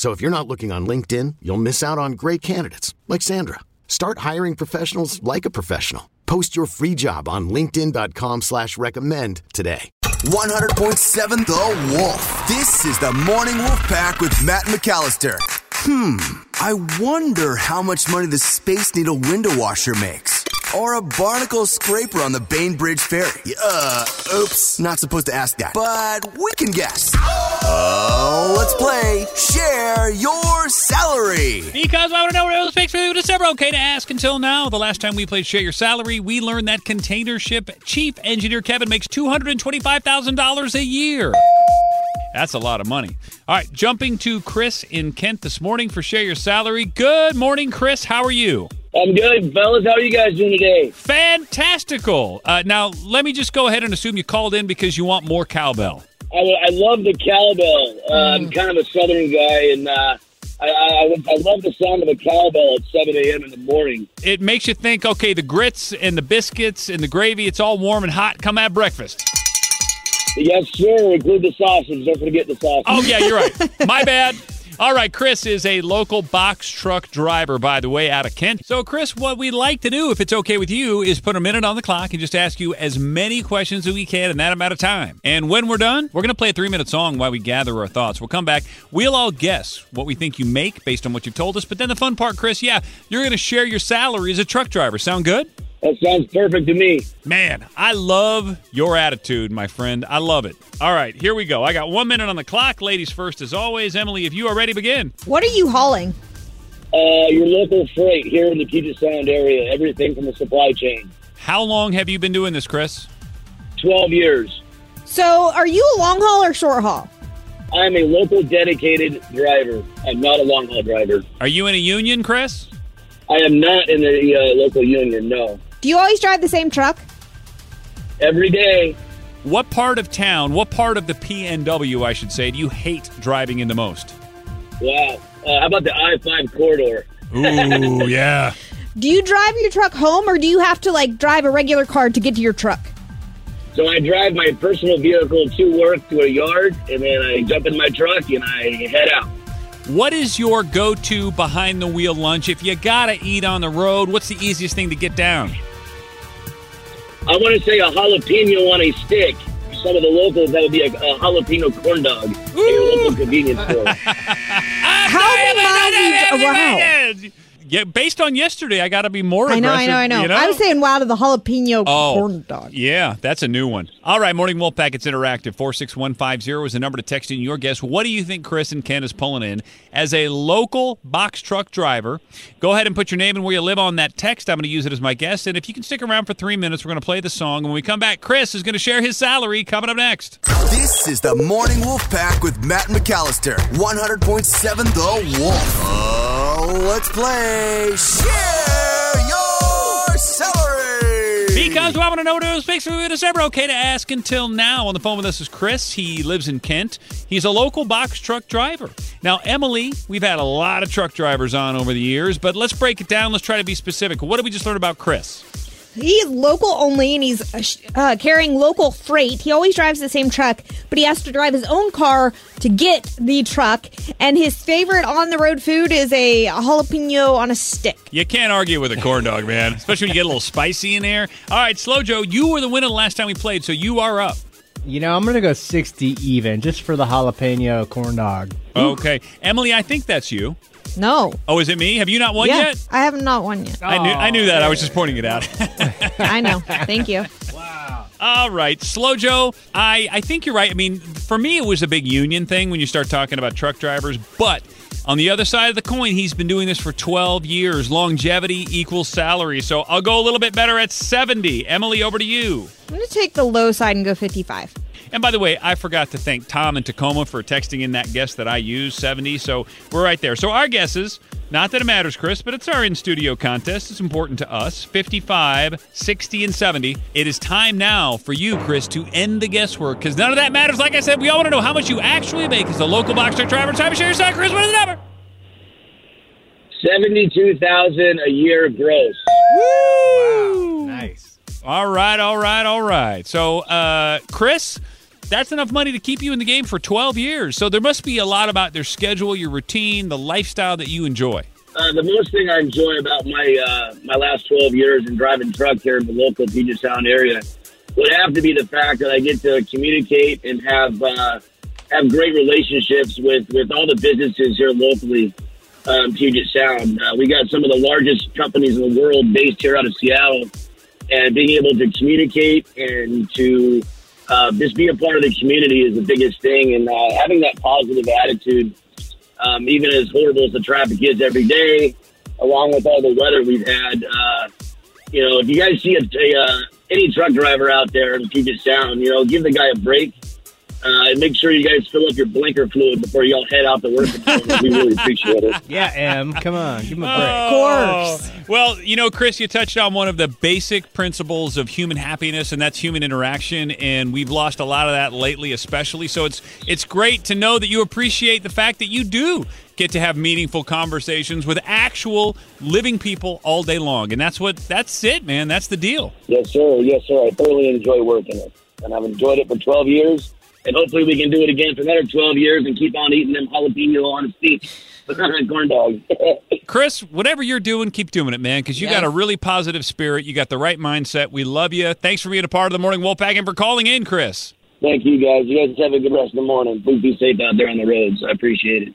So if you're not looking on LinkedIn, you'll miss out on great candidates like Sandra. Start hiring professionals like a professional. Post your free job on LinkedIn.com slash recommend today. 100.7 The Wolf. This is the Morning Wolf Pack with Matt McAllister. Hmm, I wonder how much money the Space Needle window washer makes. Or a barnacle scraper on the Bainbridge Ferry. Uh, oops, not supposed to ask that. But we can guess. Oh, let's play Share Your Salary. Because I want to know what it was fixed for you. It's never okay to ask until now. The last time we played Share Your Salary, we learned that container ship chief engineer Kevin makes $225,000 a year. That's a lot of money. All right, jumping to Chris in Kent this morning for Share Your Salary. Good morning, Chris. How are you? I'm good, fellas. How are you guys doing today? Fantastical. Uh, now, let me just go ahead and assume you called in because you want more cowbell. I, I love the cowbell. Uh, I'm kind of a southern guy, and uh, I, I, I love the sound of a cowbell at 7 a.m. in the morning. It makes you think, okay, the grits and the biscuits and the gravy, it's all warm and hot. Come have breakfast. Yes, sir. Include the sausage. Don't forget the sausage. Oh, yeah, you're right. My bad. All right, Chris is a local box truck driver, by the way, out of Kent. So, Chris, what we'd like to do, if it's okay with you, is put a minute on the clock and just ask you as many questions as we can in that amount of time. And when we're done, we're going to play a three minute song while we gather our thoughts. We'll come back. We'll all guess what we think you make based on what you've told us. But then the fun part, Chris, yeah, you're going to share your salary as a truck driver. Sound good? That sounds perfect to me. Man, I love your attitude, my friend. I love it. All right, here we go. I got one minute on the clock. Ladies first, as always. Emily, if you are ready, begin. What are you hauling? Uh, your local freight here in the Puget Sound area, everything from the supply chain. How long have you been doing this, Chris? 12 years. So, are you a long haul or short haul? I'm a local dedicated driver. I'm not a long haul driver. Are you in a union, Chris? I am not in the uh, local union, no. Do you always drive the same truck? Every day. What part of town, what part of the PNW, I should say, do you hate driving in the most? Wow. Uh, how about the I 5 corridor? Ooh, yeah. Do you drive your truck home or do you have to like drive a regular car to get to your truck? So I drive my personal vehicle to work to a yard, and then I jump in my truck and I head out. What is your go to behind the wheel lunch? If you gotta eat on the road, what's the easiest thing to get down? I want to say a jalapeno on a stick. Some of the locals, that would be a, a jalapeno corn dog at your local convenience store. How many miles? Wow. Yeah, based on yesterday, I got to be more I know, I know, I know. you know? I'm saying wow to the jalapeno Oh, corn dog. Yeah, that's a new one. All right, Morning Wolf pack. It's Interactive 46150 is the number to text in your guess. What do you think Chris and Kent is pulling in as a local box truck driver? Go ahead and put your name and where you live on that text. I'm going to use it as my guess. And if you can stick around for three minutes, we're going to play the song. When we come back, Chris is going to share his salary coming up next. This is the Morning Wolf Pack with Matt McAllister. 100.7 The Wolf. Let's play Share Your Salary. Because we want to know what it was fixed. It's never okay to ask until now. On the phone with us is Chris. He lives in Kent. He's a local box truck driver. Now, Emily, we've had a lot of truck drivers on over the years, but let's break it down. Let's try to be specific. What did we just learn about Chris? He's local only and he's uh, uh, carrying local freight. He always drives the same truck, but he has to drive his own car to get the truck. And his favorite on the road food is a jalapeno on a stick. You can't argue with a corn dog, man, especially when you get a little spicy in there. All right, Slow Joe, you were the winner the last time we played, so you are up. You know, I'm going to go 60 even just for the jalapeno corn dog. Okay. Emily, I think that's you. No. Oh, is it me? Have you not won yeah, yet? I have not won yet. I knew I knew that. I was just pointing it out. I know. Thank you. Wow. All right, Slow Joe. I, I think you're right. I mean, for me, it was a big union thing when you start talking about truck drivers. But on the other side of the coin, he's been doing this for 12 years. Longevity equals salary. So I'll go a little bit better at 70. Emily, over to you. I'm going to take the low side and go 55. And by the way, I forgot to thank Tom in Tacoma for texting in that guess that I used, 70. So we're right there. So our guesses, not that it matters, Chris, but it's our in studio contest. It's important to us 55, 60, and 70. It is time now for you, Chris, to end the guesswork because none of that matters. Like I said, we all want to know how much you actually make as a local box truck driver. Time to share your side, Chris. What is the number? Seventy-two thousand a year gross. Woo! Wow, Nice. All right, all right, all right. So, uh, Chris, that's enough money to keep you in the game for 12 years. So there must be a lot about their schedule, your routine, the lifestyle that you enjoy. Uh, the most thing I enjoy about my uh, my last 12 years in driving truck here in the local Puget Sound area would have to be the fact that I get to communicate and have uh, have great relationships with, with all the businesses here locally, um, Puget Sound. Uh, we got some of the largest companies in the world based here out of Seattle, and being able to communicate and to uh, just being a part of the community is the biggest thing, and uh, having that positive attitude, um, even as horrible as the traffic is every day, along with all the weather we've had. Uh, you know, if you guys see a, a uh, any truck driver out there in Puget Sound, you know, give the guy a break. Uh, and make sure you guys fill up your blinker fluid before y'all head out to work. we really appreciate it. Yeah, Em, come on, give him a break. Oh. Of course. Well, you know, Chris, you touched on one of the basic principles of human happiness, and that's human interaction. And we've lost a lot of that lately, especially. So it's it's great to know that you appreciate the fact that you do get to have meaningful conversations with actual living people all day long. And that's what that's it, man. That's the deal. Yes, sir. Yes, sir. I thoroughly enjoy working it, and I've enjoyed it for 12 years. And hopefully, we can do it again for another 12 years and keep on eating them jalapeno on steak corn dog. Chris, whatever you're doing, keep doing it, man, because you got a really positive spirit. You got the right mindset. We love you. Thanks for being a part of the Morning Wolfpack and for calling in, Chris. Thank you, guys. You guys have a good rest of the morning. Please be safe out there on the roads. I appreciate it.